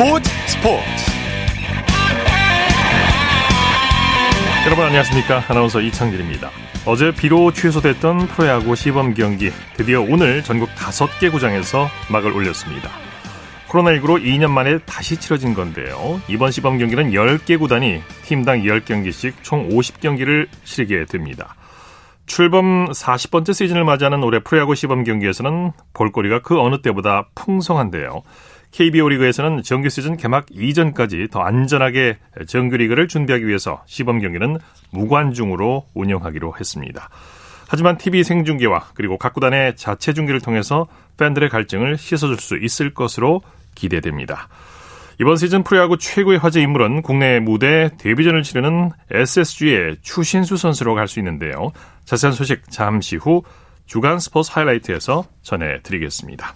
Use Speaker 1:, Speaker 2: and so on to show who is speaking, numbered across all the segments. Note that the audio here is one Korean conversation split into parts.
Speaker 1: 스포츠 스포츠. 여러분 안녕하십니까? 아나운서 이창진입니다. 어제 비로 취소됐던 프로야구 시범 경기. 드디어 오늘 전국 5개 구장에서 막을 올렸습니다. 코로나19로 2년 만에 다시 치러진 건데요. 이번 시범 경기는 10개 구단이 팀당 10경기씩 총 50경기를 치르게 됩니다. 출범 40번째 시즌을 맞이하는 올해 프로야구 시범 경기에서는 볼거리가 그 어느 때보다 풍성한데요. KBO 리그에서는 정규 시즌 개막 이전까지 더 안전하게 정규 리그를 준비하기 위해서 시범 경기는 무관중으로 운영하기로 했습니다. 하지만 TV 생중계와 그리고 각 구단의 자체 중계를 통해서 팬들의 갈증을 씻어줄 수 있을 것으로 기대됩니다. 이번 시즌 프로야구 최고의 화제 인물은 국내 무대 데뷔전을 치르는 SSG의 추신수 선수로 갈 수 있는데요. 자세한 소식 잠시 후 주간 스포츠 하이라이트에서 전해드리겠습니다.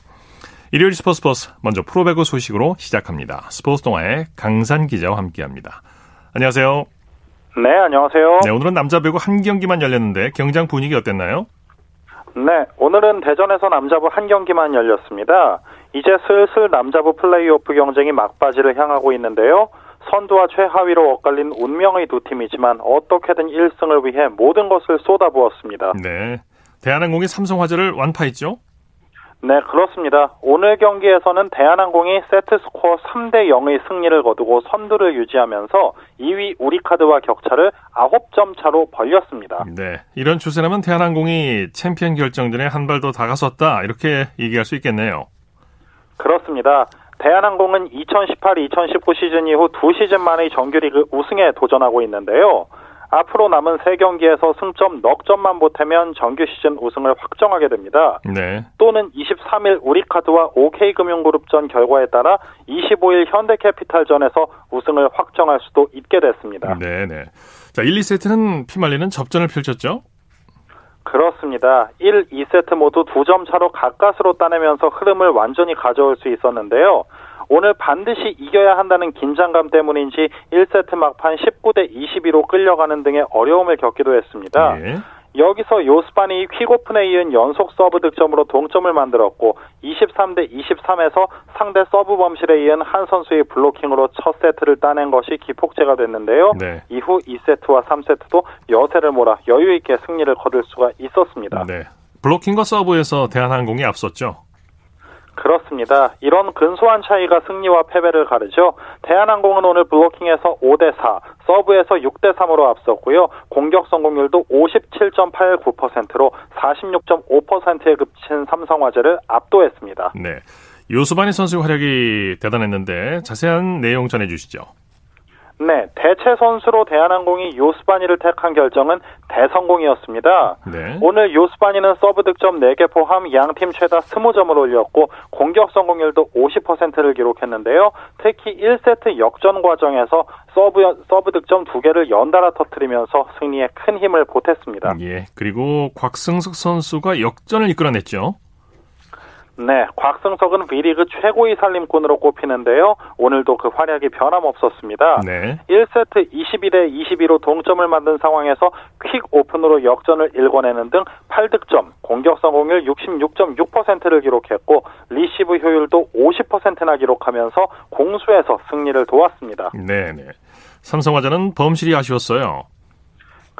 Speaker 1: 일요일 스포츠 스포츠 먼저 프로배구 소식으로 시작합니다. 스포츠 동아의 강산 기자와 함께합니다. 안녕하세요.
Speaker 2: 네, 안녕하세요.
Speaker 1: 네, 오늘은 남자 배구 한 경기만 열렸는데 경장 분위기 어땠나요?
Speaker 2: 네, 오늘은 대전에서 남자부 한 경기만 열렸습니다. 이제 슬슬 남자부 플레이오프 경쟁이 막바지를 향하고 있는데요. 선두와 최하위로 엇갈린 운명의 두 팀이지만 어떻게든 1승을 위해 모든 것을 쏟아부었습니다.
Speaker 1: 네. 대한항공이 삼성화재를 완파했죠?
Speaker 2: 네, 그렇습니다. 오늘 경기에서는 대한항공이 세트 스코어 3대 0의 승리를 거두고 선두를 유지하면서 2위 우리카드와 격차를 9점 차로 벌렸습니다.
Speaker 1: 네. 이런 추세라면 대한항공이 챔피언 결정전에 한 발 더 다가섰다. 이렇게 얘기할 수 있겠네요.
Speaker 2: 그렇습니다. 대한항공은 2018-2019 시즌 이후 두 시즌 만의 정규리그 우승에 도전하고 있는데요. 앞으로 남은 세 경기에서 승점 넉 점만 보태면 정규 시즌 우승을 확정하게 됩니다.
Speaker 1: 네.
Speaker 2: 또는 23일 우리카드와 OK금융그룹전 결과에 따라 25일 현대캐피탈전에서 우승을 확정할 수도 있게 됐습니다.
Speaker 1: 네, 네. 자, 1, 2세트는 피말리는 접전을 펼쳤죠?
Speaker 2: 그렇습니다. 1, 2세트 모두 두 점 차로 가까스로 따내면서 흐름을 완전히 가져올 수 있었는데요. 오늘 반드시 이겨야 한다는 긴장감 때문인지 1세트 막판 19대 22로 끌려가는 등의 어려움을 겪기도 했습니다.
Speaker 1: 예.
Speaker 2: 여기서 요스바니 퀵오픈에 이은 연속 서브 득점으로 동점을 만들었고 23대 23에서 상대 서브 범실에 이은 한선수의 블로킹으로 첫 세트를 따낸 것이 기폭제가 됐는데요.
Speaker 1: 네.
Speaker 2: 이후 2세트와 3세트도 여세를 몰아 여유 있게 승리를 거둘 수가 있었습니다.
Speaker 1: 네. 블로킹과 서브에서 대한항공이 앞섰죠?
Speaker 2: 그렇습니다. 이런 근소한 차이가 승리와 패배를 가르죠. 대한항공은 오늘 블로킹에서 5대4, 서브에서 6대3으로 앞섰고요. 공격 성공률도 57.89%로 46.5%에 그친 삼성화재를 압도했습니다.
Speaker 1: 네. 요스바니 선수의 활약이 대단했는데 자세한 내용 전해주시죠.
Speaker 2: 네, 대체 선수로 대한항공이 요스바니를 택한 결정은 대성공이었습니다.
Speaker 1: 네.
Speaker 2: 오늘 요스바니는 서브 득점 4개 포함 양팀 최다 20점을 올렸고 공격 성공률도 50%를 기록했는데요. 특히 1세트 역전 과정에서 서브, 서브 득점 2개를 연달아 터뜨리면서 승리에 큰 힘을 보탰습니다.
Speaker 1: 예. 그리고 곽승석 선수가 역전을 이끌어냈죠.
Speaker 2: 네, 곽승석은 V리그 최고의 살림꾼으로 꼽히는데요. 오늘도 그 활약이 변함없었습니다.
Speaker 1: 네.
Speaker 2: 1세트 21대 22로 동점을 만든 상황에서 퀵 오픈으로 역전을 일궈내는 등 8득점, 공격 성공률 66.6%를 기록했고 리시브 효율도 50%나 기록하면서 공수에서 승리를 도왔습니다.
Speaker 1: 네, 네. 삼성화재는 범실이 아쉬웠어요.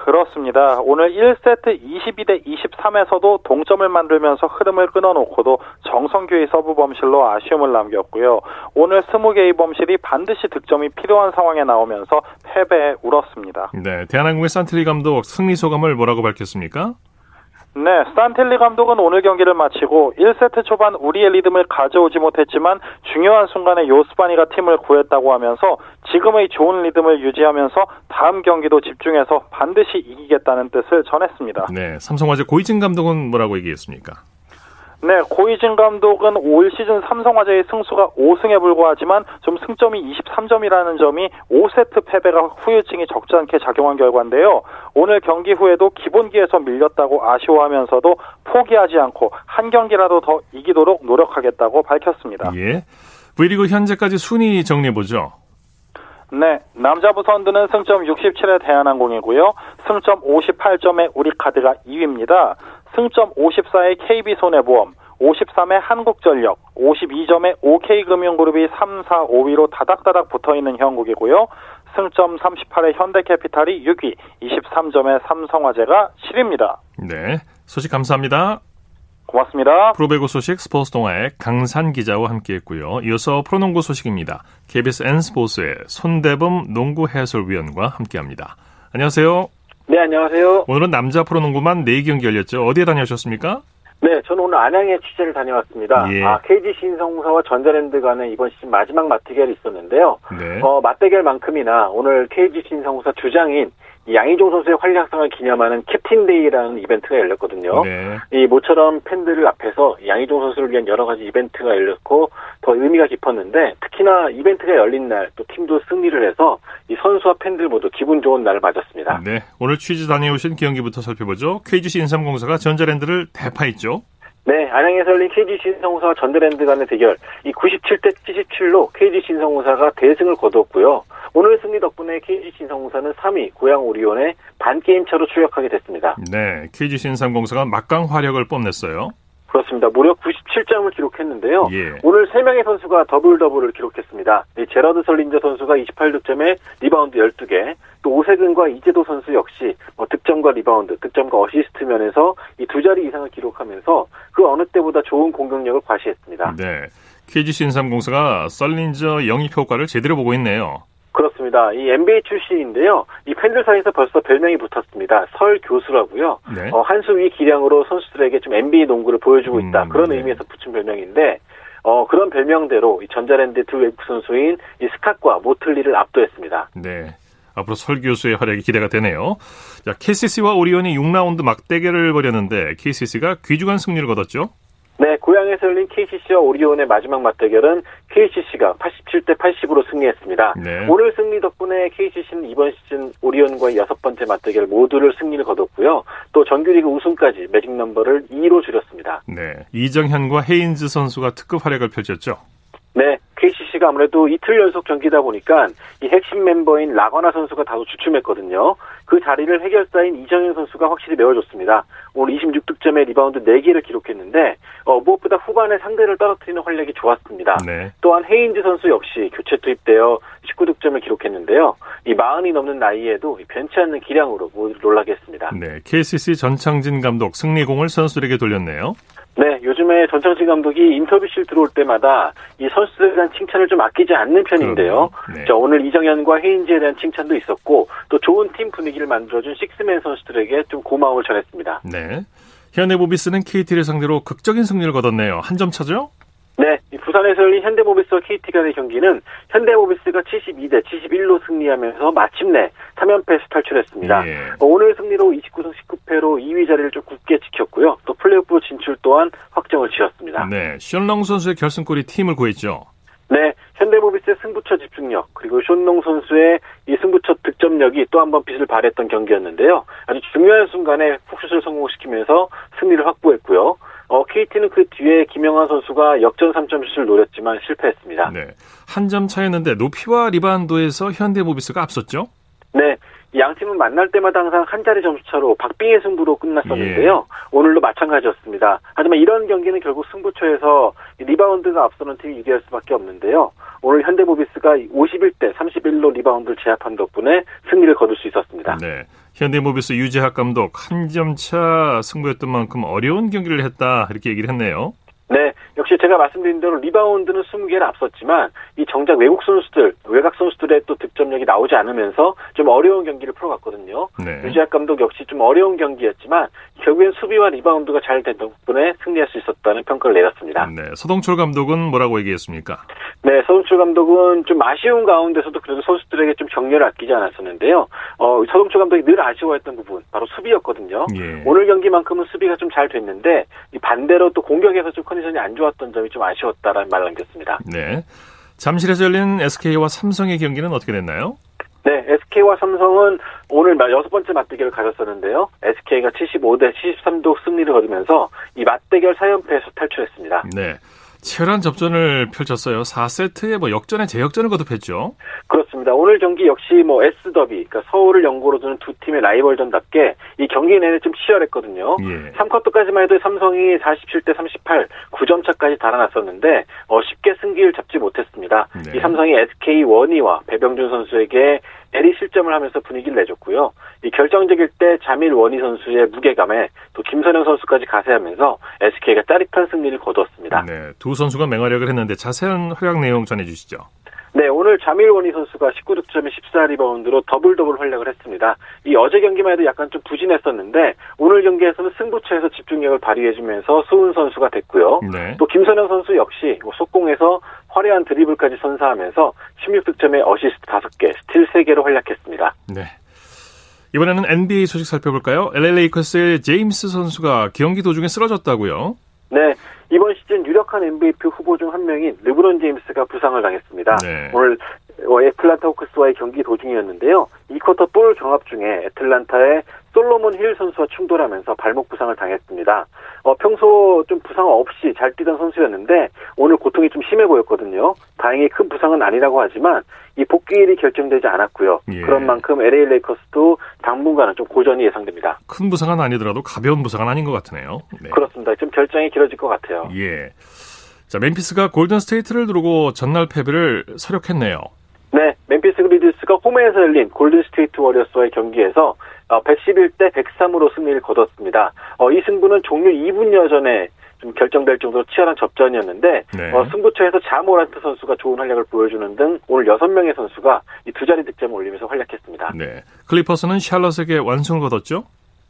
Speaker 2: 그렇습니다. 오늘 1세트 22대 23에서도 동점을 만들면서 흐름을 끊어놓고도 정성규의 서브 범실로 아쉬움을 남겼고요. 오늘 20개의 범실이 반드시 득점이 필요한 상황에 나오면서 패배에 울었습니다.
Speaker 1: 네. 대한항공의 산틸리 감독 승리 소감을 뭐라고 밝혔습니까?
Speaker 2: 네, 산텔리 감독은 오늘 경기를 마치고 1세트 초반 우리의 리듬을 가져오지 못했지만 중요한 순간에 요스바니가 팀을 구했다고 하면서 지금의 좋은 리듬을 유지하면서 다음 경기도 집중해서 반드시 이기겠다는 뜻을 전했습니다.
Speaker 1: 네. 삼성화재 고이진 감독은 뭐라고 얘기했습니까?
Speaker 2: 네, 고이진 감독은 올 시즌 삼성화재의 승수가 5승에 불과하지만 좀 승점이 23점이라는 점이 5세트 패배가 후유증이 적지 않게 작용한 결과인데요. 오늘 경기 후에도 기본기에서 밀렸다고 아쉬워하면서도 포기하지 않고 한 경기라도 더 이기도록 노력하겠다고 밝혔습니다.
Speaker 1: 예. V리그 현재까지 순위 정리해보죠.
Speaker 2: 네, 남자부 선두는 승점 67의 대한항공이고요. 승점 58점의 우리카드가 2위입니다. 승점 54의 KB손해보험, 53에 한국전력, 52점에 OK금융그룹이 3, 4, 5위로 다닥다닥 붙어있는 형국이고요. 승점 38의 현대캐피탈이 6위, 23점의 삼성화재가 7위입니다.
Speaker 1: 네, 소식 감사합니다.
Speaker 2: 고맙습니다.
Speaker 1: 프로배구 소식 스포츠 동아의 강산 기자와 함께했고요. 이어서 프로농구 소식입니다. KBS N스포츠의 손대범 농구 해설위원과 함께합니다. 안녕하세요.
Speaker 3: 네, 안녕하세요.
Speaker 1: 오늘은 남자 프로농구만 4경기 열렸죠. 어디에 다녀오셨습니까?
Speaker 3: 네, 저는 오늘 안양에 취재를 다녀왔습니다.
Speaker 1: 예.
Speaker 3: 아, KG 신성사와 전자랜드 간의 이번 시즌 마지막 맞대결이 있었는데요.
Speaker 1: 네.
Speaker 3: 어, 맞대결만큼이나 오늘 KG 신성사 주장인 이 양희종 선수의 활약상을 기념하는 캡틴데이라는 이벤트가 열렸거든요.
Speaker 1: 네.
Speaker 3: 이 모처럼 팬들 앞에서 양희종 선수를 위한 여러 가지 이벤트가 열렸고 더 의미가 깊었는데 특히나 이벤트가 열린 날 또 팀도 승리를 해서 이 선수와 팬들 모두 기분 좋은 날을 맞았습니다.
Speaker 1: 네. 오늘 취재 다녀오신 경기부터 살펴보죠. KGC 인삼공사가 전자랜드를 대파했죠.
Speaker 3: 네, 안양에서 열린 KG 신성우사와 전자랜드 간의 대결, 이 97대 77로 KG 신성우사가 대승을 거두었고요. 오늘 승리 덕분에 KG 신성우사는 3위 고양 오리온에 반게임 차로 추격하게 됐습니다.
Speaker 1: 네. KGC 인삼공사가 막강 화력을 뽐냈어요.
Speaker 3: 그렇습니다. 무려 97점을 기록했는데요.
Speaker 1: 예.
Speaker 3: 오늘 3명의 선수가 더블 더블을 기록했습니다. 이 제러드 설린저 선수가 28득점에 리바운드 12개, 또 오세근과 이재도 선수 역시 뭐 득점과 리바운드, 득점과 어시스트 면에서 이 두 자리 이상을 기록하면서 그 어느 때보다 좋은 공격력을 과시했습니다.
Speaker 1: 네. KGC 인삼공사가 설린저 영입 효과를 제대로 보고 있네요.
Speaker 3: 그렇습니다. 이 NBA 출신인데요. 이 팬들 사이에서 벌써 별명이 붙었습니다. 설 교수라고요.
Speaker 1: 네.
Speaker 3: 어, 한수 위 기량으로 선수들에게 좀 NBA 농구를 보여주고 있다.
Speaker 1: 음,
Speaker 3: 그런
Speaker 1: 네.
Speaker 3: 의미에서 붙인 별명인데, 어, 그런 별명대로 이 전자랜드 두 외국 선수인 이 스캇과 모틀리를 압도했습니다.
Speaker 1: 네. 앞으로 설 교수의 활약이 기대가 되네요. 자, KCC와 오리온이 6라운드 막대결을 벌였는데 KCC가 귀중한 승리를 거뒀죠.
Speaker 3: 네, 고향에서 열린 KCC와 오리온의 마지막 맞대결은 KCC가 87대 80으로 승리했습니다.
Speaker 1: 네.
Speaker 3: 오늘 승리 덕분에 KCC는 이번 시즌 오리온과의 여섯 번째 맞대결 모두를 승리를 거뒀고요. 또 정규리그 우승까지 매직 넘버를 2로 줄였습니다.
Speaker 1: 네. 이정현과 헤인즈 선수가 특급 활약을 펼쳤죠.
Speaker 3: 네, KCC가 아무래도 이틀 연속 경기다 보니까 이 핵심 멤버인 라건아 선수가 다소 주춤했거든요. 그 자리를 해결사인 이정현 선수가 확실히 메워줬습니다. 오늘 26득점에 리바운드 4개를 기록했는데 어, 무엇보다 후반에 상대를 떨어뜨리는 활약이 좋았습니다.
Speaker 1: 네.
Speaker 3: 또한 헤인즈 선수 역시 교체 투입되어 19득점을 기록했는데요. 이 마흔이 넘는 나이에도 이 변치 않는 기량으로 모두 놀라게 했습니다.
Speaker 1: 네. KCC 전창진 감독 승리공을 선수들에게 돌렸네요.
Speaker 3: 네, 요즘에 전창진 감독이 인터뷰실 들어올 때마다 이 선수들에 대한 칭찬을 좀 아끼지 않는 편인데요.
Speaker 1: 네.
Speaker 3: 자, 오늘 이정현과 헤인즈에 대한 칭찬도 있었고 또 좋은 팀 분위기를 만들어준 식스맨 선수들에게 좀 고마움을 전했습니다.
Speaker 1: 네. 현대모비스는 KT를 상대로 극적인 승리를 거뒀네요. 한 점 차죠?
Speaker 3: 네, 이 부산에서 열린 현대모비스와 KT 간의 경기는 현대모비스가 72대 71로 승리하면서 마침내 3연패에서 탈출했습니다.
Speaker 1: 예.
Speaker 3: 어, 오늘 승리로 29승 19패로 2위 자리를 좀 굳게 지켰고요. 또 플레이오프 진출 또한 확정을 지었습니다.
Speaker 1: 네. 션롱 선수의 결승골이 팀을 구했죠.
Speaker 3: 네, 현대모비스의 승부처 집중력 그리고 쇼농 선수의 이 승부처 득점력이 또 한 번 빛을 발했던 경기였는데요. 아주 중요한 순간에 훅슛을 성공시키면서 승리를 확보했고요. 어, KT는 그 뒤에 김영환 선수가 역전 3점슛을 노렸지만 실패했습니다.
Speaker 1: 네. 한 점 차였는데 높이와 리바운드에서 현대모비스가 앞섰죠.
Speaker 3: 네. 이 양 팀은 만날 때마다 항상 한 자리 점수 차로 박빙의 승부로 끝났었는데요. 오늘도 마찬가지였습니다. 하지만 이런 경기는 결국 승부처에서 이 리바운드가 앞서는 팀이 유리할 수밖에 없는데요. 오늘 현대모비스가 51대 31로 리바운드를 제압한 덕분에 승리를 거둘 수 있었습니다.
Speaker 1: 네. 현대모비스 유재학 감독 한 점 차 승부였던 만큼 어려운 경기를 했다 이렇게 얘기를 했네요.
Speaker 3: 네, 역시 제가 말씀드린 대로 리바운드는 20개를 앞섰지만 이 정작 외국 선수들, 외곽 선수들의 또 득점력이 나오지 않으면서 좀 어려운 경기를 풀어갔거든요.
Speaker 1: 네.
Speaker 3: 유재학 감독 역시 좀 어려운 경기였지만 결국엔 수비와 리바운드가 잘 된 덕분에 승리할 수 있었다는 평가를 내렸습니다.
Speaker 1: 네. 서동철 감독은 뭐라고 얘기했습니까?
Speaker 3: 네, 서동철 감독은 좀 아쉬운 가운데서도 그래도 선수들에게 좀 격려를 아끼지 않았었는데요. 어, 서동철 감독이 늘 아쉬워했던 부분 바로 수비였거든요.
Speaker 1: 예.
Speaker 3: 오늘 경기만큼은 수비가 좀 잘 됐는데 이 반대로 또 공격에서 좀 컨디션이 안 좋 았던 점이 좀 아쉬웠다라는 말을 남겼습니다.
Speaker 1: 네. 잠실에서 열린 SK와 삼성의 경기는 어떻게 됐나요?
Speaker 3: 네, SK와 삼성은 오늘 마- 여섯 번째 맞대결을 가졌었는데요. SK가 75대 73도 승리를 거두면서 이 맞대결 4연패에서 탈출했습니다.
Speaker 1: 네. 치열한 접전을 펼쳤어요. 4세트에 뭐 역전에 재역전을 거듭했죠.
Speaker 3: 그렇습니다. 오늘 경기 역시 뭐 S더비, 그러니까 서울을 연고로 두는 두 팀의 라이벌전답게 이 경기 내내 좀 치열했거든요. 예. 3쿼터까지만 해도 삼성이 47대 38, 9점 차까지 달아났었는데 어, 쉽게 승기를 잡지 못했습니다. 네. 이 삼성이 SK 워니와 배병준 선수에게 내리 실점을 하면서 분위기를 내줬고요. 이 결정적일 때 자밀 워니 선수의 무게감에 또 김선형 선수까지 가세하면서 SK가 짜릿한 승리를 거두었습니다.
Speaker 1: 네, 두 선수가 맹활약을 했는데 자세한 활약 내용 전해주시죠.
Speaker 3: 네, 오늘 자밀 워니 선수가 19득점에 14리바운드로 더블 더블 활약을 했습니다. 이 어제 경기만 해도 약간 좀 부진했었는데 오늘 경기에서는 승부처에서 집중력을 발휘해주면서 수훈 선수가 됐고요. 네. 또 김선형 선수 역시 뭐 속공에서 화려한 드리블까지 선사하면서 16득점에 어시스트 5개, 스틸 3개로 활약했습니다. 네.
Speaker 1: 이번에는 NBA 소식 살펴볼까요? LA 레이커스의 제임스 선수가 경기 도중에 쓰러졌다고요?
Speaker 3: 네. 이번 시즌 유력한 MVP 후보 중 한 명인 르브론 제임스가 부상을 당했습니다. 네. 오늘 애틀란타 호크스와의 경기 도중이었는데요. 2쿼터 볼 경합 중에 애틀란타의 솔로몬 힐 선수와 충돌하면서 발목 부상을 당했습니다. 어, 평소 좀 부상 없이 잘 뛰던 선수였는데 오늘 고통이 좀 심해 보였거든요. 다행히 큰 부상은 아니라고 하지만 이 복귀일이 결정되지 않았고요. 예. 그런 만큼 LA 레이커스도 당분간은 좀 고전이 예상됩니다.
Speaker 1: 큰 부상은 아니더라도 가벼운 부상은 아닌 것 같으네요.
Speaker 3: 네. 그렇습니다. 좀 결장이 길어질 것 같아요.
Speaker 1: 예. 자, 멤피스가 골든 스테이트를 누르고 전날 패배를 설욕했네요.
Speaker 3: 네, 멤피스 그리즐리스가 홈에서 열린 골든 스테이트 워리어스와의 경기에서 111대 어, 103으로 승리를 거뒀습니다. 어, 이 승부는 종료 2분여 전에 좀 결정될 정도로 치열한 접전이었는데 네. 어, 승부처에서 자 모란트 선수가 좋은 활약을 보여주는 등 오늘 6명의 선수가 이 두 자리 득점을 올리면서 활약했습니다.
Speaker 1: 네. 클리퍼스는 샬럿에게 완승을 거뒀죠?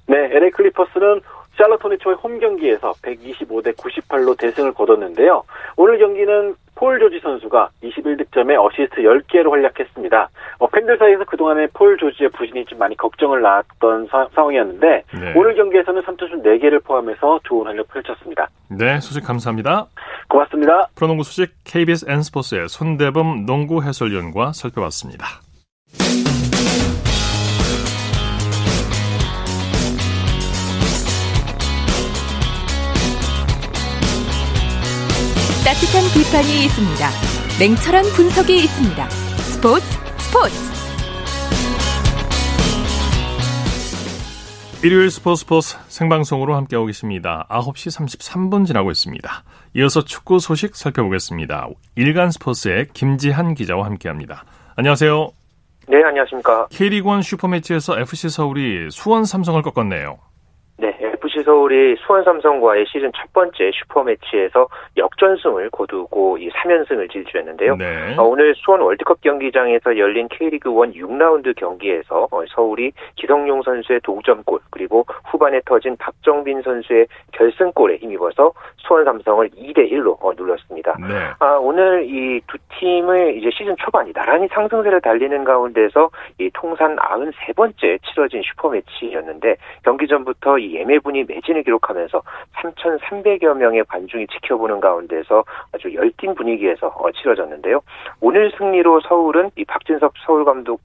Speaker 3: 네, LA 클리퍼스는 샬럿 호네츠와의 홈 경기에서 125대 98로 대승을 거뒀는데요. 오늘 경기는 폴 조지 선수가 21득점에 어시스트 10개로 활약했습니다. 어, 팬들 사이에서 그동안에 폴 조지의 부진이 좀 많이 걱정을 낳았던 사, 상황이었는데 네. 오늘 경기에서는 3점슛 4개를 포함해서 좋은 활약 펼쳤습니다.
Speaker 1: 네, 소식 감사합니다.
Speaker 3: 고맙습니다.
Speaker 1: 프로농구 소식 KBS N스포츠의 손대범 농구 해설위원과 살펴봤습니다.
Speaker 4: 따뜻한 비판이 있습니다. 냉철한 분석이 있습니다. 스포츠 스포츠
Speaker 1: 일요일 스포츠 스포츠 생방송으로 함께하고 계십니다. 9시 33분 지나고 있습니다. 이어서 축구 소식 살펴보겠습니다. 일간 스포츠의 김지한 기자와 함께합니다. 안녕하세요.
Speaker 5: 네, 안녕하십니까.
Speaker 1: K리그1 슈퍼매치에서 FC 서울이 수원 삼성을 꺾었네요.
Speaker 5: 네, FC 서울이 수원 삼성과의 시즌 첫 번째 슈퍼매치에서 역전승을 거두고 이 3연승을 질주했는데요. 네. 어, 오늘 수원 월드컵 경기장에서 열린 K리그 1 6라운드 경기에서 어, 서울이 기성용 선수의 동점골 그리고 후반에 터진 박정빈 선수의 결승골에 힘입어서 수원 삼성을 2대 1로 어, 눌렀습니다. 네. 아, 오늘 이 두 팀의 이제 시즌 초반이 나란히 상승세를 달리는 가운데서 이 통산 93번째 치러진 슈퍼매치였는데 경기 전부터 이 예매분이 매진을 기록하면서 3,300여 명의 관중이 지켜보는 가운데서 아주 열띤 분위기에서 어, 치러졌는데요. 오늘 승리로 서울은 이 박진섭 서울 감독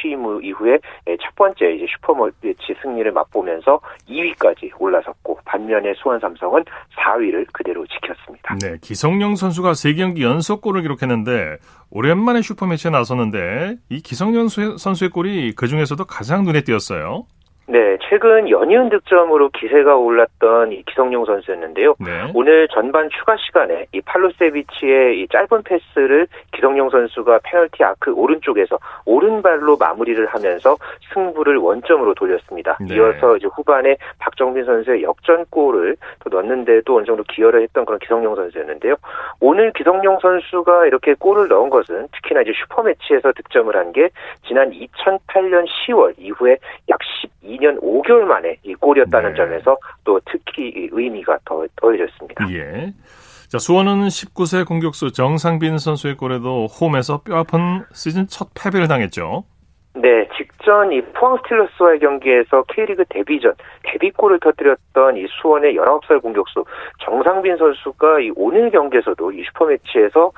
Speaker 5: 취임 이후에 첫 번째 이제 슈퍼매치 승리를 맛보면서 2위까지 올라섰고 반면에 수원 삼성은 4위를 그대로 지켰습니다.
Speaker 1: 네, 기성용 선수가 3경기 연속골을 기록했는데 오랜만에 슈퍼매치에 나섰는데 이 기성용 선수의 골이 그 중에서도 가장 눈에 띄었어요.
Speaker 5: 네, 최근 연이은 득점으로 기세가 올랐던 이 기성용 선수였는데요. 네. 오늘 전반 추가 시간에 이 팔로세비치의 이 짧은 패스를 기성용 선수가 페널티 아크 오른쪽에서 오른발로 마무리를 하면서 승부를 원점으로 돌렸습니다. 네. 이어서 이제 후반에 박정빈 선수의 역전골을 또 넣는데도 어느 정도 기여를 했던 그런 기성용 선수였는데요. 오늘 기성용 선수가 이렇게 골을 넣은 것은 특히나 이제 슈퍼매치에서 득점을 한 게 지난 2008년 10월 이후에 약 12. 2년 5개월 만에 이 골이었다는 네. 점에서 또 특히 의미가 더 더해졌습니다.
Speaker 1: 예. 자, 수원은 19세 공격수 정상빈 선수의 골에도 홈에서 뼈아픈 시즌 첫 패배를 당했죠.
Speaker 5: 네, 직전 이 포항 스틸러스와의 경기에서 K리그 데뷔전 데뷔골을 터뜨렸던 이 수원의 19살 공격수 정상빈 선수가 이 오늘 경기에서도 이 슈퍼매치에서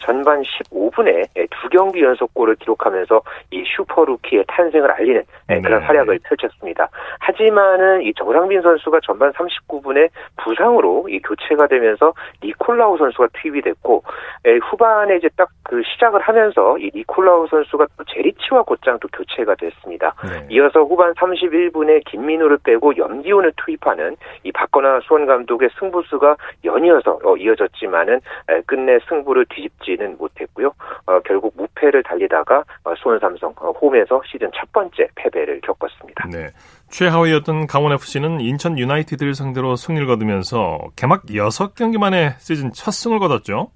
Speaker 5: 전반 15분에 두 경기 연속골을 기록하면서 이 슈퍼루키의 탄생을 알리는 그런 네. 활약을 펼쳤습니다. 하지만은 이 정상빈 선수가 전반 39분에 부상으로 이 교체가 되면서 니콜라우 선수가 투입이 됐고 후반에 이제 딱 그 시작을 하면서 이 니콜라우 선수가 또 제리치와 곧장 또 교체가 됐습니다. 네. 이어서 후반 31분에 김민우를 빼고 염기훈을 투입하는 이 박건아 수원 감독의 승부수가 연이어서 어, 이어졌지만은 에, 끝내 승부를 뒤집지는 못했고요. 어, 결국 무패를 달리다가 어, 수원 삼성 어, 홈에서 시즌 첫 번째 패배를 겪었습니다.
Speaker 1: 네. 최하위였던 강원 FC는 인천 유나이티드를 상대로 승리를 거두면서 개막 6경기 만에 시즌 첫 승을 거뒀죠.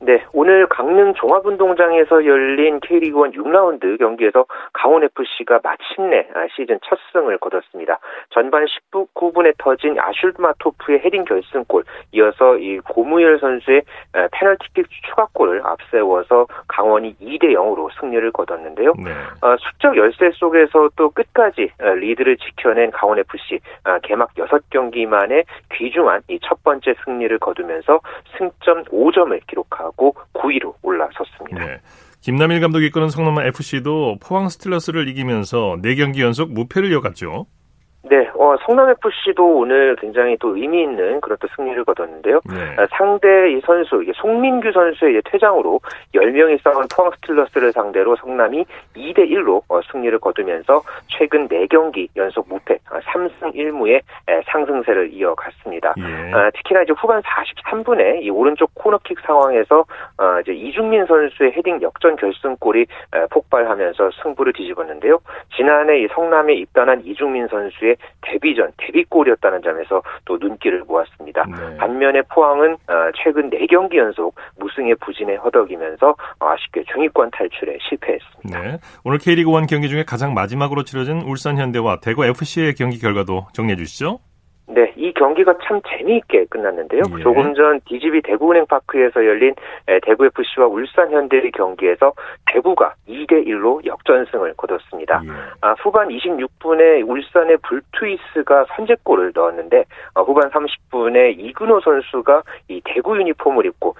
Speaker 5: 네, 오늘 강릉 종합운동장에서 열린 K리그1 6라운드 경기에서 강원FC가 마침내 아, 시즌 첫 승을 거뒀습니다. 전반 19분에 터진 아슐마토프의 헤딩 결승골, 이어서 이 고무열 선수의 아, 페널티킥 추가골을 앞세워서 강원이 2대 0으로 승리를 거뒀는데요. 네. 어, 수적 열세 속에서 또 끝까지 리드를 지켜낸 강원FC 개막 6경기 만에 귀중한 이 첫 번째 승리를 거두면서 승점 5점을 기록하고 하고 9위로 올라섰습니다. 네.
Speaker 1: 김남일 감독이 이끄는 성남 FC도 포항 스틸러스를 이기면서 4경기 연속 무패를 이어갔죠.
Speaker 5: 네, 어, 성남 FC도 오늘 굉장히 또 의미 있는 그런 또 승리를 거뒀는데요. 네. 아, 상대 이 선수 이게 송민규 선수의 퇴장으로 10명이 싸운 포항 스틸러스를 상대로 성남이 2대 1로 어, 승리를 거두면서 최근 4경기 연속 무패 3승 아, 1무의 상승세를 이어갔습니다. 예. 아, 특히나 이제 후반 43분에 이 오른쪽 코너킥 상황에서 어, 이제 이중민 선수의 헤딩 역전 결승골이 폭발하면서 승부를 뒤집었는데요. 지난해 이 성남에 입단한 이중민 선수의 데뷔전 데뷔골이었다는 점에서 또 눈길을 모았습니다. 네. 반면에 포항은 어, 최근 4경기 연속 무승의 부진에 허덕이면서 아쉽게 중위권 탈출에 실패했습니다. 네.
Speaker 1: 오늘 K리그 1 경기 중에 가장 마지막으로 치러진 울산 현대와 대구 FC의 경기 결과도 정리해 주시죠.
Speaker 5: 네, 이 경기가 참 재미있게 끝났는데요. 예. 조금 전 DGB 대구은행 파크에서 열린 대구 FC와 울산 현대의 경기에서 대구가 2대 1로 역전승을 거뒀습니다. 예. 아, 후반 26분에 울산의 불투이스가 선제골을 넣었는데 어, 후반 30분에 이근호 선수가 이 대구 유니폼을 입고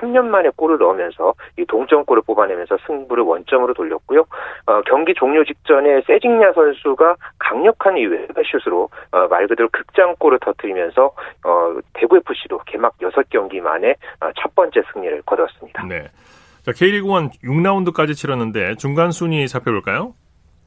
Speaker 5: 13년 만에 골을 넣으면서 이 동점골을 뽑아내면서 승부를 원점으로 돌렸고요. 어, 경기 종료 직전에 세징야 선수가 강력한 이 외곽슛으로 어, 말 그대로 극 장골을 터뜨리면서 어, 대구 FC도 개막 6경기 만에 어, 첫 번째 승리를 거뒀습니다.
Speaker 1: 네. 자, K리그 1 6라운드까지 치렀는데 중간 순위 살펴볼까요?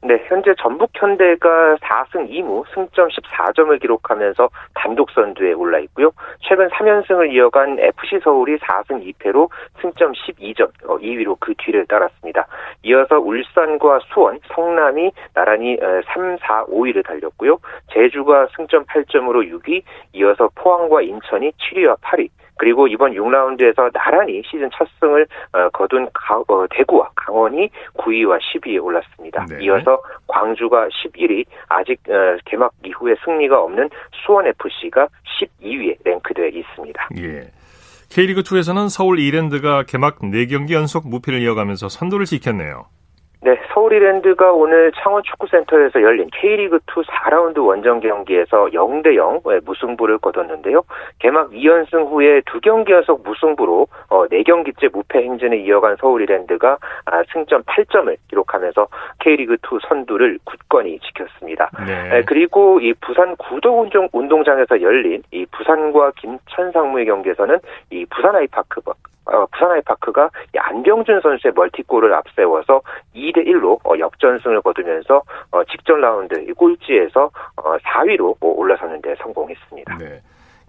Speaker 5: 네, 현재 전북 현대가 4승 2무 승점 14점을 기록하면서 단독 선두에 올라 있고요. 최근 3연승을 이어간 FC 서울이 4승 2패로 승점 12점 2위로 어, 그 뒤를 따랐습니다. 이어서 울산과 수원, 성남이 나란히 3, 4, 5위를 달렸고요. 제주가 승점 8점으로 6위, 이어서 포항과 인천이 7위와 8위, 그리고 이번 6라운드에서 나란히 시즌 첫 승을 어, 거둔 어, 대구와 강원이 9위와 10위에 올랐습니다. 네. 이어서 광주가 11위, 아직 어, 개막 이후에 승리가 없는 수원 FC가 12위에 랭크되어 있습니다.
Speaker 1: 예. K리그2에서는 서울 이랜드가 개막 4경기 연속 무패를 이어가면서 선두를 지켰네요.
Speaker 5: 네, 서울이랜드가 오늘 창원축구센터에서 열린 K리그2 4라운드 원정 경기에서 0대0 무승부를 거뒀는데요. 개막 2연승 후에 두 경기 연속 무승부로 4경기째 무패 행진을 이어간 서울이랜드가 아, 승점 8점을 기록하면서 K리그2 선두를 굳건히 지켰습니다. 네. 그리고 이 부산 구도운동장에서 열린 이 부산과 김천 상무의 경기에서는 이 부산 아이파크 어, 부산 아이파크가 안병준 선수의 멀티골을 앞세워서 2대 1로 어, 역전승을 거두면서 어, 직전 라운드 꼴찌에서 어, 4위로 올라서는 데 성공했습니다. 네.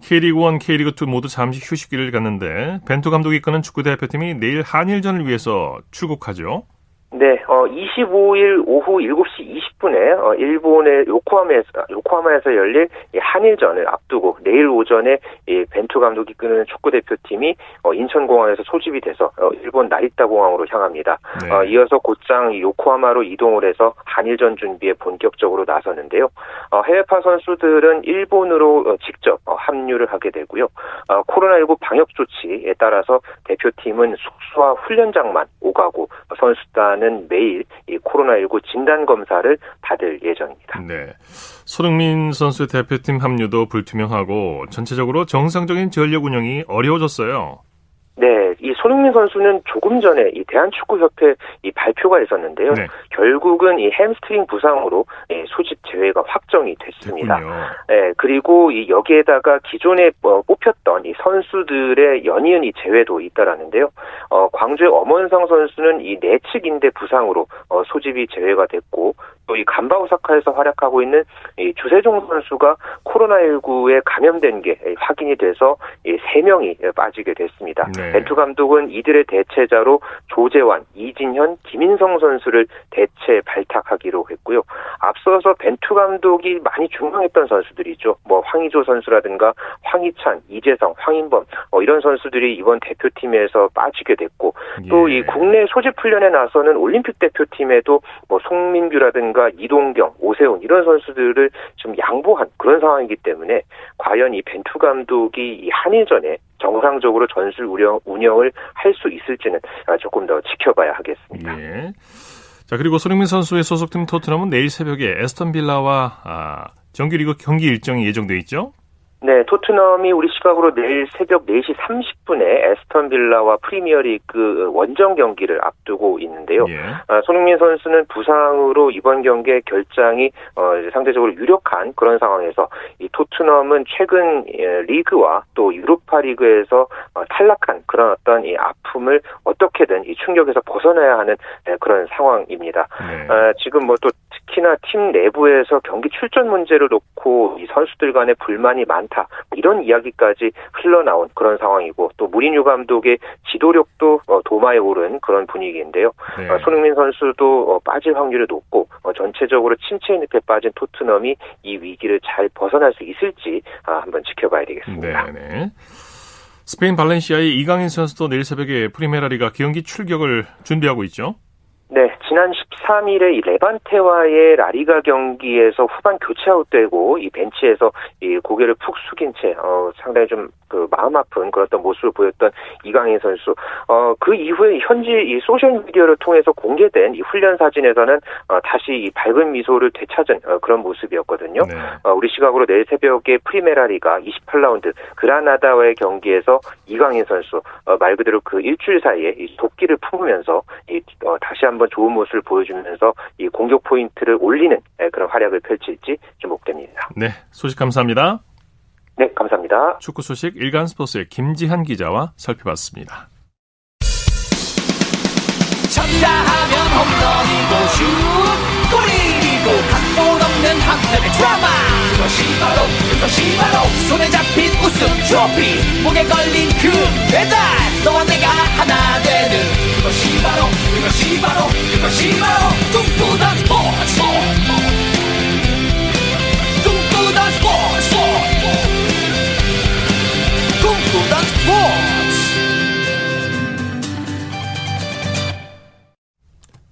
Speaker 1: K리그 1, K리그 2 모두 잠시 휴식기를 갖는데 벤투 감독이 이끄는 축구 대표팀이 내일 한일전을 위해서 출국하죠.
Speaker 5: 네, 어, 25일 오후 7시 20분에 어, 일본의 요코하마에서, 요코하마에서 열릴 한일전을 앞두고 내일 오전에 이 벤투 감독이 끄는 축구 대표팀이 어, 인천공항에서 소집이 돼서 어, 일본 나리타 공항으로 향합니다. 네. 어, 이어서 곧장 요코하마로 이동을 해서 한일전 준비에 본격적으로 나서는데요. 어, 해외파 선수들은 일본으로 어, 직접 어, 합류를 하게 되고요. 어, 코로나19 방역 조치에 따라서 대표팀은 숙소와 훈련장만 오가고 선수단은 선수는 매일 이 코로나19 진단 검사를 받을 예정입니다.
Speaker 1: 네. 손흥민 선수 대표팀 합류도 불투명하고 전체적으로 정상적인 전력 운영이 어려워졌어요.
Speaker 5: 네, 이 손흥민 선수는 조금 전에 이 대한축구협회 이 발표가 있었는데요. 네. 결국은 이 햄스트링 부상으로 예, 소집 제외가 확정이 됐습니다. 네, 그리고 이 여기에다가 기존에 뭐 뽑혔던 이 선수들의 연이은 이 제외도 있다라는데요. 어, 광주의 엄원상 선수는 이 내측 인대 부상으로 어, 소집이 제외가 됐고 또 이 간바 오사카에서 활약하고 있는 이 주세종 선수가 코로나19에 감염된 게 확인이 돼서 이 3명이 빠지게 됐습니다. 네. 벤투 감독은 이들의 대체자로 조재환, 이진현, 김인성 선수를 대체 발탁하기로 했고요. 앞서서 벤투 감독이 많이 중망했던 선수들이죠. 뭐 황희조 선수라든가 황희찬, 이재성, 황인범 어, 이런 선수들이 이번 대표팀에서 빠지게 됐고 또이 예. 국내 소집 훈련에 나서는 올림픽 대표팀에도 뭐 송민규라든가 이동경, 오세훈 이런 선수들을 좀 양보한 그런 상황이기 때문에 과연 이 벤투 감독이 이 한일전에 정상적으로 전술 운영, 운영을 할 수 있을지는 조금 더 지켜봐야 하겠습니다.
Speaker 1: 예. 자 그리고 손흥민 선수의 소속팀 토트넘은 내일 새벽에 에스턴 빌라와 아, 정규리그 경기 일정이 예정돼 있죠?
Speaker 5: 네, 토트넘이 우리 시각으로 내일 새벽 4시 30분에 에스턴 빌라와 프리미어리그 원정 경기를 앞두고 있는데요. 예. 아, 손흥민 선수는 부상으로 이번 경기에 결장이 어, 상대적으로 유력한 그런 상황에서 이 토트넘은 최근 예, 리그와 또 유로파 리그에서 어, 탈락한 그런 어떤 이 아픔을 어떻게든 이 충격에서 벗어나야 하는 네, 그런 상황입니다. 네. 아, 지금 뭐 또 특히나 팀 내부에서 경기 출전 문제를 놓고 이 선수들 간의 불만이 많 않다. 이런 이야기까지 흘러나온 그런 상황이고 또 무리뉴 감독의 지도력도 어, 도마에 오른 그런 분위기인데요. 네. 어, 손흥민 선수도 어, 빠질 확률이 높고 전체적으로 침체의 늪에 빠진 토트넘이 이 위기를 잘 벗어날 수 있을지 아, 한번 지켜봐야 되겠습니다. 네, 네.
Speaker 1: 스페인 발렌시아의 이강인 선수도 내일 새벽에 프리메라리가 경기 출격을 준비하고 있죠.
Speaker 5: 네, 지난 13일에 이 레반테와의 라리가 경기에서 후반 교체 아웃되고 이 벤치에서 이 고개를 푹 숙인 채 어, 상당히 좀 그 마음 아픈 그런 어떤 모습을 보였던 이강인 선수. 어, 그 이후에 현지 이 소셜 미디어를 통해서 공개된 이 훈련 사진에서는 어, 다시 이 밝은 미소를 되찾은 어, 그런 모습이었거든요. 네. 어, 우리 시각으로 내일 새벽에 프리메라리가 28라운드 그라나다와의 경기에서 이강인 선수 어, 말 그대로 그 일주일 사이에 이 독기를 품으면서 이, 어, 다시 한 한번 좋은 모습을 보여주면서 이 공격 포인트를 올리는 예, 그런 활약을 펼칠지 주목됩니다.
Speaker 1: 네, 소식 감사합니다.
Speaker 5: 네, 감사합니다.
Speaker 1: 축구 소식 일간 스포츠의 김지한 기자와 살펴봤습니다. 쳤다 하면 홈런이고 슛 골이고 각본 없는 한편의 드라마 그것이 바로 그것이 바로. 손에 잡힌 우승 트로피. 목에 걸린 그 배달 너와 내가 하나 되는 그것이 바로 그것이 바로 그것이 바로. 꿈꾸던 스포츠 꿈꾸던 스포츠 꿈꾸던 스포츠.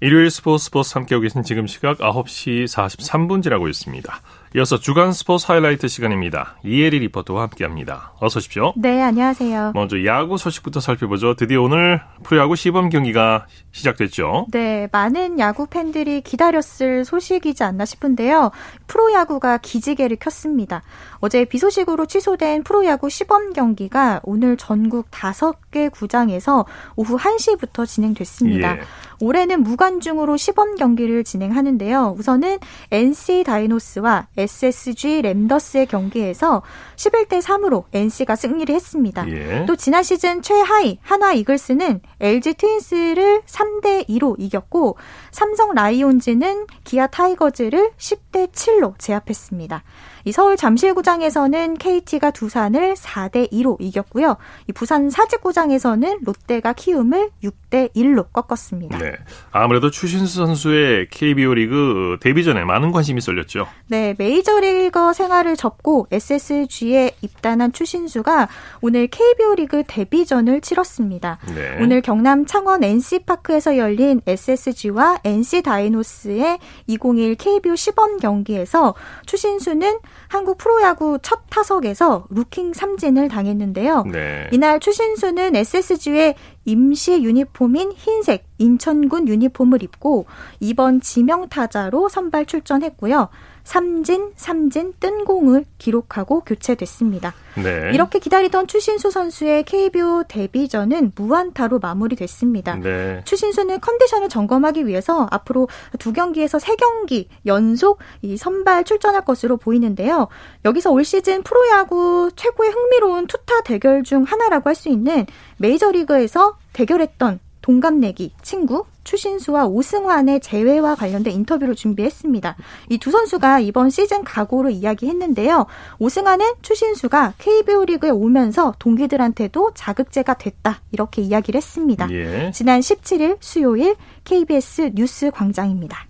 Speaker 1: 일요일 스포츠 스포츠 함께하고 계신 지금 시각 9시 43분 지나고 있습니다. 이어서 주간 스포츠 하이라이트 시간입니다. 이혜리 리포터와 함께합니다. 어서 오십시오.
Speaker 6: 네, 안녕하세요.
Speaker 1: 먼저 야구 소식부터 살펴보죠. 드디어 오늘 프로야구 시범 경기가 시작됐죠.
Speaker 6: 네, 많은 야구 팬들이 기다렸을 소식이지 않나 싶은데요. 프로야구가 기지개를 켰습니다. 어제 비 소식으로 취소된 프로야구 시범 경기가 오늘 전국 5개 구장에서 오후 1시부터 진행됐습니다. 예. 올해는 무관중으로 시범 경기를 진행하는데요. 우선은 NC 다이노스와 SSG 램더스의 경기에서 11대 3으로 NC가 승리를 했습니다. 예. 또 지난 시즌 최하위 하나 이글스는 LG 트윈스를 3대 2로 이겼고 삼성 라이온즈는 기아 타이거즈를 10대 7로 제압했습니다. 이 서울 잠실구장에서는 KT가 두산을 4대 2로 이겼고요. 이 부산 사직구장에서는 롯데가 키움을 6대 1로 꺾었습니다. 네.
Speaker 1: 아무래도 추신수 선수의 KBO 리그 데뷔 전에 많은 관심이 쏠렸죠.
Speaker 6: 네, 메이저리거 생활을 접고 SSG에 입단한 추신수가 오늘 KBO 리그 데뷔전을 치렀습니다. 네. 오늘 경남 창원 NC파크에서 열린 SSG와 NC 다이노스의 2021 KBO 시범 경기에서 추신수는 한국 프로야구 첫 타석에서 루킹 삼진을 당했는데요. 네. 이날 추신수는 SSG의 임시 유니폼인 흰색 인천군 유니폼을 입고 이번 지명타자로 선발 출전했고요. 삼진, 삼진, 뜬공을 기록하고 교체됐습니다. 네. 이렇게 기다리던 추신수 선수의 KBO 데뷔전은 무안타로 마무리됐습니다. 네. 추신수는 컨디션을 점검하기 위해서 앞으로 두 경기에서 세 경기 연속 이 선발 출전할 것으로 보이는데요. 여기서 올 시즌 프로야구 최고의 흥미로운 투타 대결 중 하나라고 할 수 있는 메이저리그에서 대결했던 동갑내기 친구 추신수와 오승환의 재회와 관련된 인터뷰를 준비했습니다. 이 두 선수가 이번 시즌 각오를 이야기했는데요. 오승환은 추신수가 KBO 리그에 오면서 동기들한테도 자극제가 됐다 이렇게 이야기를 했습니다. 예. 지난 17일 수요일 KBS 뉴스 광장입니다.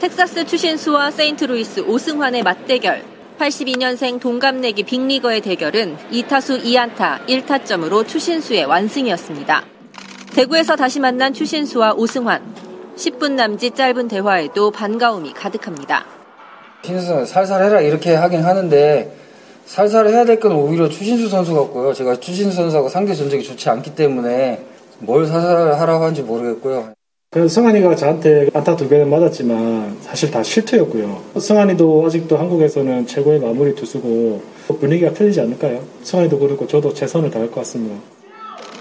Speaker 7: 텍사스 추신수와 세인트루이스 오승환의 맞대결 82년생 동갑내기 빅리거의 대결은 2타수 2안타 1타점으로 추신수의 완승이었습니다. 대구에서 다시 만난 추신수와 오승환. 10분 남짓 짧은 대화에도 반가움이 가득합니다.
Speaker 8: 신수 살살 해라 이렇게 하긴 하는데 살살 해야 될 건 오히려 추신수 선수 같고요. 제가 추신수 선수하고 상대 전적이 좋지 않기 때문에 뭘 살살하라고 하는지 모르겠고요.
Speaker 9: 승환이가 저한테 안타 두 개는 맞았지만 사실 다 실투였고요. 승환이도 아직도 한국에서는 최고의 마무리 투수고 분위기가 틀리지 않을까요? 승환이도 그렇고 저도 최선을 다할 것 같습니다.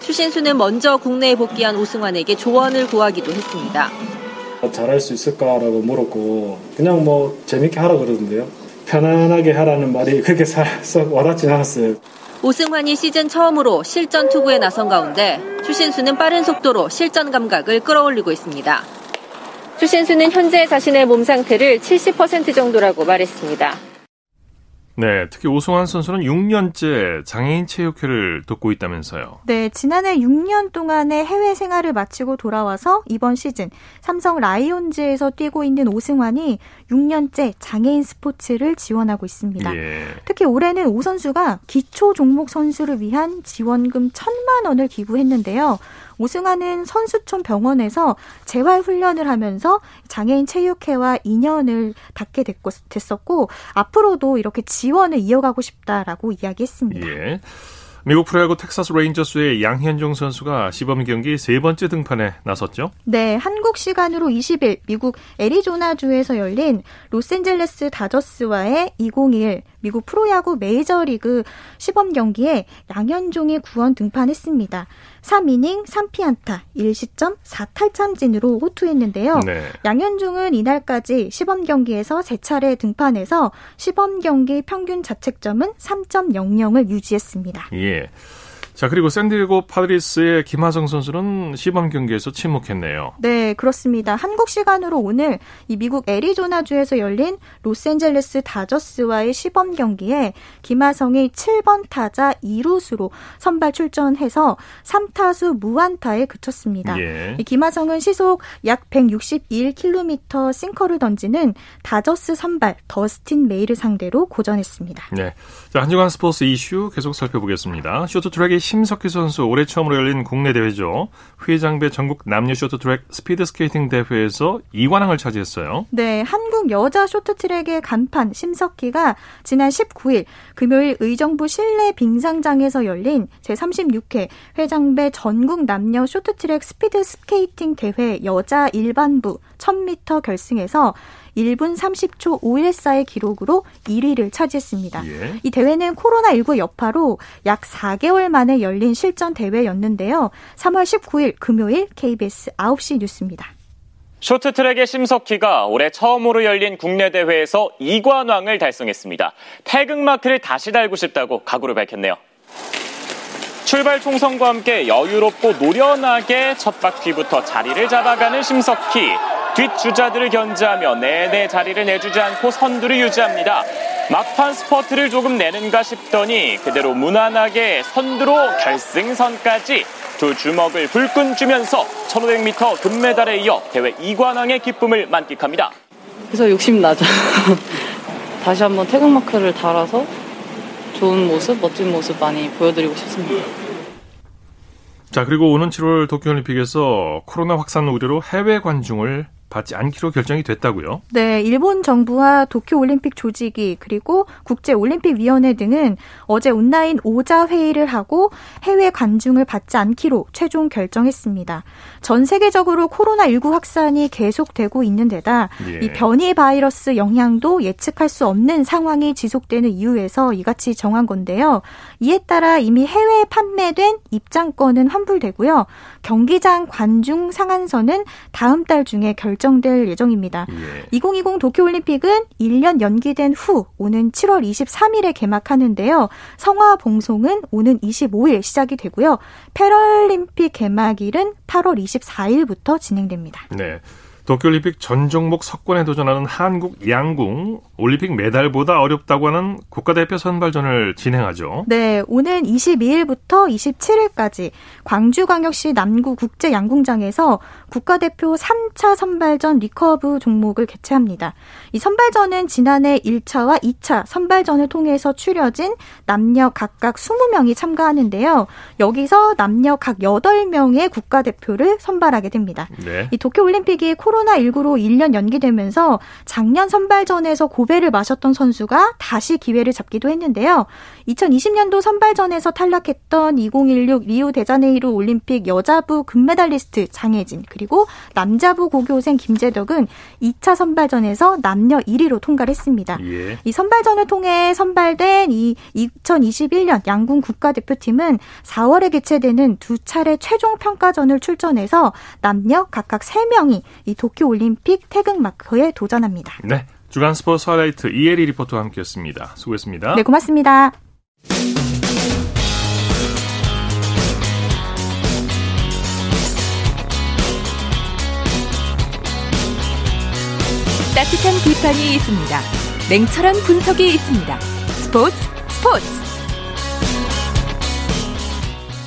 Speaker 7: 추신수는 먼저 국내에 복귀한 오승환에게 조언을 구하기도 했습니다.
Speaker 9: 잘할 수 있을까라고 물었고 그냥 뭐 재밌게 하라 그러던데요. 편안하게 하라는 말이 그렇게 싹 와닿진 않았어요.
Speaker 7: 오승환이 시즌 처음으로 실전 투구에 나선 가운데 추신수는 빠른 속도로 실전 감각을 끌어올리고 있습니다. 추신수는 현재 자신의 몸 상태를 70% 정도라고 말했습니다.
Speaker 1: 네, 특히 오승환 선수는 6년째 장애인 체육회를 돕고 있다면서요.
Speaker 6: 네, 지난해 6년 동안의 해외 생활을 마치고 돌아와서 이번 시즌 삼성 라이온즈에서 뛰고 있는 오승환이 6년째 장애인 스포츠를 지원하고 있습니다. 예. 특히 올해는 오 선수가 기초 종목 선수를 위한 지원금 1천만 원을 기부했는데요. 오승환은 선수촌 병원에서 재활 훈련을 하면서 장애인 체육회와 인연을 닿게 됐고, 됐었고 앞으로도 이렇게 지원을 이어가고 싶다라고 이야기했습니다. 예.
Speaker 1: 미국 프로야구 텍사스 레인저스의 양현종 선수가 시범 경기 세 번째 등판에 나섰죠?
Speaker 6: 네, 한국 시간으로 20일 미국 애리조나주에서 열린 로스앤젤레스 다저스와의 2021 미국 프로야구 메이저리그 시범 경기에 양현종이 구원 등판했습니다. 3이닝 3피안타 1실점 4탈삼진으로 호투했는데요. 네. 양현종은 이날까지 시범 경기에서 3차례 등판해서 시범 경기 평균 자책점은 3.00을 유지했습니다.
Speaker 1: 예. 자, 그리고 샌디에고 파드리스의 김하성 선수는 시범 경기에서 침묵했네요.
Speaker 6: 네, 그렇습니다. 한국 시간으로 오늘 이 미국 애리조나주에서 열린 로스앤젤레스 다저스와의 시범 경기에 김하성이 7번 타자 2루수로 선발 출전해서 3타수 무안타에 그쳤습니다. 예. 이 김하성은 시속 약 161km 싱커를 던지는 다저스 선발 더스틴 메이를 상대로 고전했습니다.
Speaker 1: 네. 자, 한 주간 스포츠 이슈 계속 살펴보겠습니다. 쇼트 트랙의 심석희 선수 올해 처음으로 열린 국내 대회죠. 회장배 전국 남녀 쇼트트랙 스피드 스케이팅 대회에서 2관왕을 차지했어요.
Speaker 6: 네, 한국 여자 쇼트트랙의 간판 심석희가 지난 19일 금요일 의정부 실내 빙상장에서 열린 제36회 회장배 전국 남녀 쇼트트랙 스피드 스케이팅 대회 여자 일반부 1000m 결승에서 1분 30초 514의 기록으로 1위를 차지했습니다. 예. 이 대회는 코로나19 여파로 약 4개월 만에 열린 실전 대회였는데요. 3월 19일 금요일 KBS 9시 뉴스입니다.
Speaker 10: 쇼트트랙의 심석희가 올해 처음으로 열린 국내 대회에서 2관왕을 달성했습니다. 태극마크를 다시 달고 싶다고 각오를 밝혔네요. 출발 총성과 함께 여유롭고 노련하게 첫 바퀴부터 자리를 잡아가는 심석희. 뒷주자들을 견제하며 내내 자리를 내주지 않고 선두를 유지합니다. 막판 스퍼트를 조금 내는가 싶더니 그대로 무난하게 선두로 결승선까지 두 주먹을 불끈 쥐면서 1500m 금메달에 이어 대회 2관왕의 기쁨을 만끽합니다.
Speaker 11: 그래서 욕심나죠. 다시 한번 태극마크를 달아서 좋은 모습, 멋진 모습 많이 보여드리고 싶습니다.
Speaker 1: 자, 그리고 오는 7월 도쿄올림픽에서 코로나 확산 우려로 해외 관중을 받지 않기로 결정이 됐다고요?
Speaker 6: 네, 일본 정부와 도쿄올림픽 조직이 그리고 국제올림픽위원회 등은 어제 온라인 오자 회의를 하고 해외 관중을 받지 않기로 최종 결정했습니다. 전 세계적으로 코로나19 확산이 계속되고 있는 데다 예. 이 변이 바이러스 영향도 예측할 수 없는 상황이 지속되는 이유에서 이같이 정한 건데요. 이에 따라 이미 해외에 판매된 입장권은 환불되고요. 경기장 관중 상한선은 다음 달 중에 결정 될 예정입니다. 예. 2020 도쿄올림픽은 1년 연기된 후 오는 7월 23일에 개막하는데요. 성화 봉송은 오는 25일 시작이 되고요. 패럴림픽 개막일은 8월 24일부터 진행됩니다.
Speaker 1: 네. 도쿄올림픽 전 종목 석권에 도전하는 한국 양궁 올림픽 메달보다 어렵다고 하는 국가대표 선발전을 진행하죠.
Speaker 6: 네, 오는 22일부터 27일까지 광주광역시 남구 국제 양궁장에서 국가대표 3차 선발전 리커브 종목을 개최합니다. 이 선발전은 지난해 1차와 2차 선발전을 통해서 추려진 남녀 각각 20명이 참가하는데요. 여기서 남녀 각 8명의 국가대표를 선발하게 됩니다. 네. 이 도쿄올림픽이 코로나 코로나19로 1년 연기되면서 작년 선발전에서 고배를 마셨던 선수가 다시 기회를 잡기도 했는데요. 2020년도 선발전에서 탈락했던 2016 리우 데자네이루 올림픽 여자부 금메달리스트 장혜진 그리고 남자부 고교생 김재덕은 2차 선발전에서 남녀 1위로 통과를 했습니다. 예. 이 선발전을 통해 선발된 이 2021년 양궁 국가대표팀은 4월에 개최되는 두 차례 최종 평가전을 출전해서 남녀 각각 3명이 이 도 쿄올림픽 태극마크에 도전합니다.
Speaker 1: 네. 주간 스포츠 하이라이트 이혜리 리포터와 함께했습니다. 수고했습니다.
Speaker 6: 네, 고맙습니다.
Speaker 4: 따뜻한 비판이 있습니다. 냉철한 분석이 있습니다. 스포츠 스포츠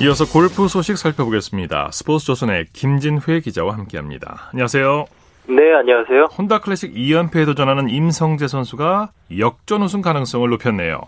Speaker 1: 이어서 골프 소식 살펴보겠습니다. 스포츠 조선의 김진회 기자와 함께합니다. 안녕하세요.
Speaker 12: 네, 안녕하세요.
Speaker 1: 혼다 클래식 2연패에 도전하는 임성재 선수가 역전 우승 가능성을 높였네요.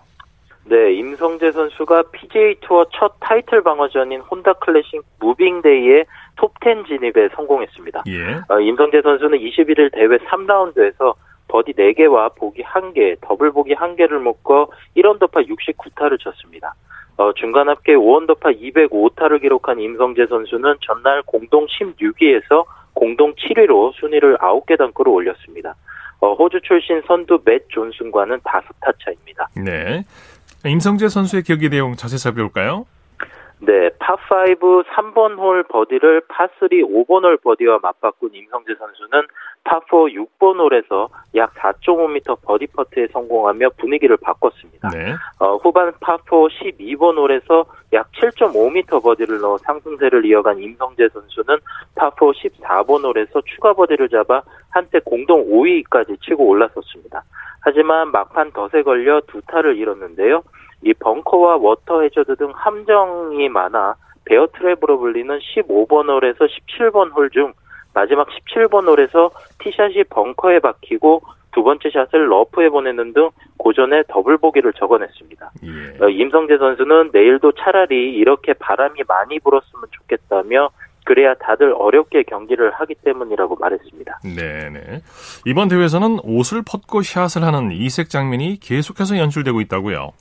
Speaker 12: 네, 임성재 선수가 PGA 투어 첫 타이틀 방어전인 혼다 클래식 무빙데이의 톱10 진입에 성공했습니다. 예. 어, 임성재 선수는 21일 대회 3라운드에서 버디 4개와 보기 1개, 더블 보기 1개를 묶어 1언더파 69타를 쳤습니다. 어, 중간 합계 5언더파 205타를 기록한 임성재 선수는 전날 공동 16위에서 공동 7위로 순위를 9계단 끌어올렸습니다. 어, 호주 출신 선두 맷 존스와는 5타 차입니다.
Speaker 1: 네. 임성재 선수의 경기 내용 자세히 살펴볼까요?
Speaker 12: 네, 파5 3번 홀 버디를 파3 5번 홀 버디와 맞바꾼 임성재 선수는 파4 6번 홀에서 약 4.5m 버디 퍼트에 성공하며 분위기를 바꿨습니다. 네. 어, 후반 파4 12번 홀에서 약 7.5m 버디를 넣어 상승세를 이어간 임성재 선수는 파4 14번 홀에서 추가 버디를 잡아 한때 공동 5위까지 치고 올라섰습니다. 하지만 막판 덫에 걸려 두 타를 잃었는데요. 이 벙커와 워터 해저드 등 함정이 많아 베어 트랩으로 불리는 15번 홀에서 17번 홀중 마지막 17번 홀에서 티샷이 벙커에 박히고 두 번째 샷을 러프에 보내는 등 고전해 더블 보기를 적어냈습니다. 예. 어, 임성재 선수는 내일도 차라리 이렇게 바람이 많이 불었으면 좋겠다며 그래야 다들 어렵게 경기를 하기 때문이라고 말했습니다.
Speaker 1: 네네. 이번 대회에서는 옷을 벗고 샷을 하는 이색 장면이 계속해서 연출되고 있다고요.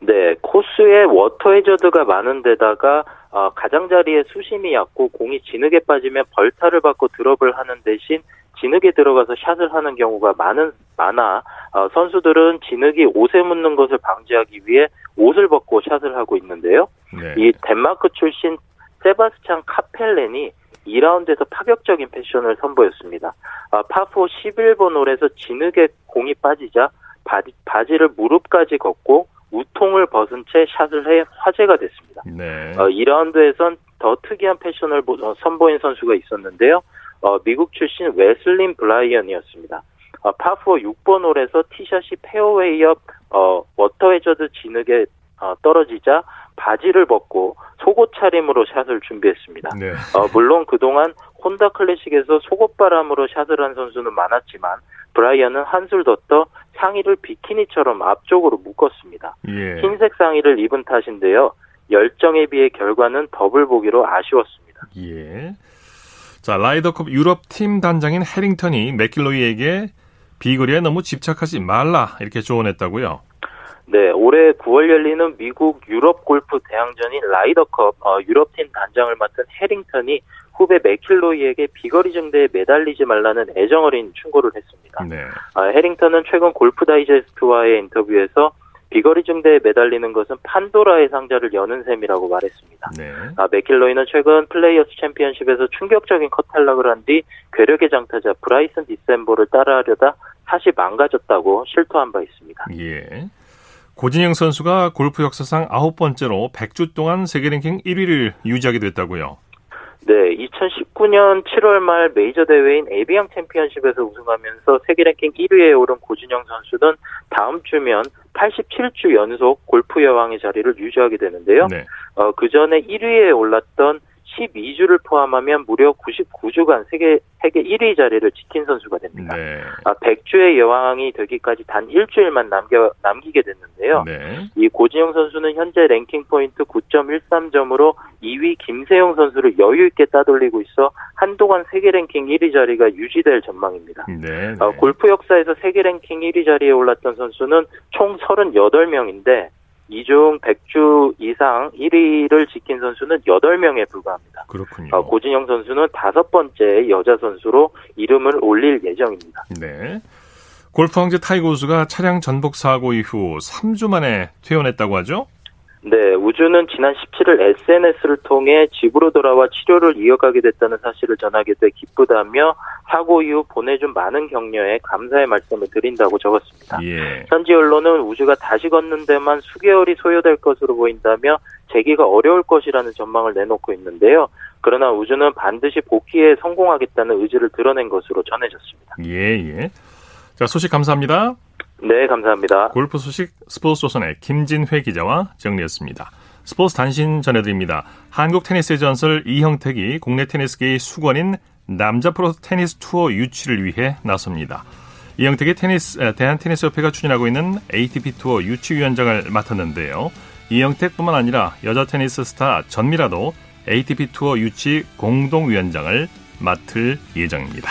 Speaker 12: 네, 코스에 워터 해저드가 많은 데다가 어, 가장자리에 수심이 얕고 공이 진흙에 빠지면 벌타를 받고 드롭을 하는 대신 진흙에 들어가서 샷을 하는 경우가 많은 많아 어, 선수들은 진흙이 옷에 묻는 것을 방지하기 위해 옷을 벗고 샷을 하고 있는데요. 네. 이 덴마크 출신 세바스찬 카펠렌이 2라운드에서 파격적인 패션을 선보였습니다. 아, 파4 11번 홀에서 진흙에 공이 빠지자 바지, 바지를 무릎까지 걷고 웃통을 벗은 채 샷을 해 화제가 됐습니다. 네. 어, 2라운드에선 더 특이한 패션을 어, 선보인 선수가 있었는데요. 어, 미국 출신 웨슬리 브라이언이었습니다. 어, 파4 6번 홀에서 티샷이 페어웨이 옆 어, 워터 해저드 진흙에 어, 떨어지자 바지를 벗고 속옷 차림으로 샷을 준비했습니다. 네. 어, 물론 그동안 혼다 클래식에서 속옷바람으로 샷을 한 선수는 많았지만 브라이언은 한술 더 떠 상의를 비키니처럼 앞쪽으로 묶었습니다. 예. 흰색 상의를 입은 탓인데요. 열정에 비해 결과는 더블 보기로 아쉬웠습니다.
Speaker 1: 예. 자, 라이더컵 유럽 팀 단장인 해링턴이 맥킬로이에게 비거리에 너무 집착하지 말라 이렇게 조언했다고요.
Speaker 12: 네, 올해 9월 열리는 미국 유럽 골프 대항전인 라이더컵 어, 유럽 팀 단장을 맡은 해링턴이 후배 맥킬로이에게 비거리 증대에 매달리지 말라는 애정어린 충고를 했습니다. 네. 아, 해링턴은 최근 골프 다이제스트와의 인터뷰에서 비거리 증대에 매달리는 것은 판도라의 상자를 여는 셈이라고 말했습니다. 네. 아, 맥킬로이는 최근 플레이어스 챔피언십에서 충격적인 컷 탈락을 한 뒤 괴력의 장타자 브라이슨 디섐보를 따라하려다 사실 망가졌다고 실토한 바 있습니다.
Speaker 1: 예. 고진영 선수가 골프 역사상 아홉 번째로 100주 동안 세계 랭킹 1위를 유지하게 됐다고요.
Speaker 12: 네, 2019년 7월 말 메이저 대회인 에비앙 챔피언십에서 우승하면서 세계 랭킹 1위에 오른 고진영 선수는 다음 주면 87주 연속 골프 여왕의 자리를 유지하게 되는데요. 네. 어, 그 전에 1위에 올랐던 12주를 포함하면 무려 99주간 세계 세계 1위 자리를 지킨 선수가 됩니다. 네. 아, 100주의 여왕이 되기까지 단 일주일만 남겨 남기게 됐는데요. 네. 이 고진영 선수는 현재 랭킹 포인트 9.13점으로 2위 김세영 선수를 여유 있게 따돌리고 있어 한동안 세계 랭킹 1위 자리가 유지될 전망입니다. 네, 어, 골프 역사에서 세계 랭킹 1위 자리에 올랐던 선수는 총 38명인데 이중 100주 이상 1위를 지킨 선수는 8명에 불과합니다.
Speaker 1: 그렇군요.
Speaker 12: 어, 고진영 선수는 다섯 번째 여자 선수로 이름을 올릴 예정입니다.
Speaker 1: 네. 골프 황제 타이거 우즈가 차량 전복 사고 이후 3주 만에 퇴원했다고 하죠?
Speaker 12: 네, 우주는 지난 17일 SNS를 통해 집으로 돌아와 치료를 이어가게 됐다는 사실을 전하게 돼 기쁘다며 사고 이후 보내준 많은 격려에 감사의 말씀을 드린다고 적었습니다. 예. 현지 언론은 우주가 다시 걷는 데만 수개월이 소요될 것으로 보인다며 재기가 어려울 것이라는 전망을 내놓고 있는데요. 그러나 우주는 반드시 복귀에 성공하겠다는 의지를 드러낸 것으로 전해졌습니다.
Speaker 1: 예, 예. 자, 소식 감사합니다.
Speaker 12: 네, 감사합니다.
Speaker 1: 골프 소식 스포츠 조선의 김진회 기자와 정리했습니다. 스포츠 단신 전해드립니다. 한국 테니스의 전설 이형택이 국내 테니스계의 숙원인 남자 프로 테니스 투어 유치를 위해 나섭니다. 이형택이 테니스, 대한테니스협회가 추진하고 있는 ATP 투어 유치위원장을 맡았는데요. 이형택뿐만 아니라 여자 테니스 스타 전미라도 ATP 투어 유치 공동위원장을 맡을 예정입니다.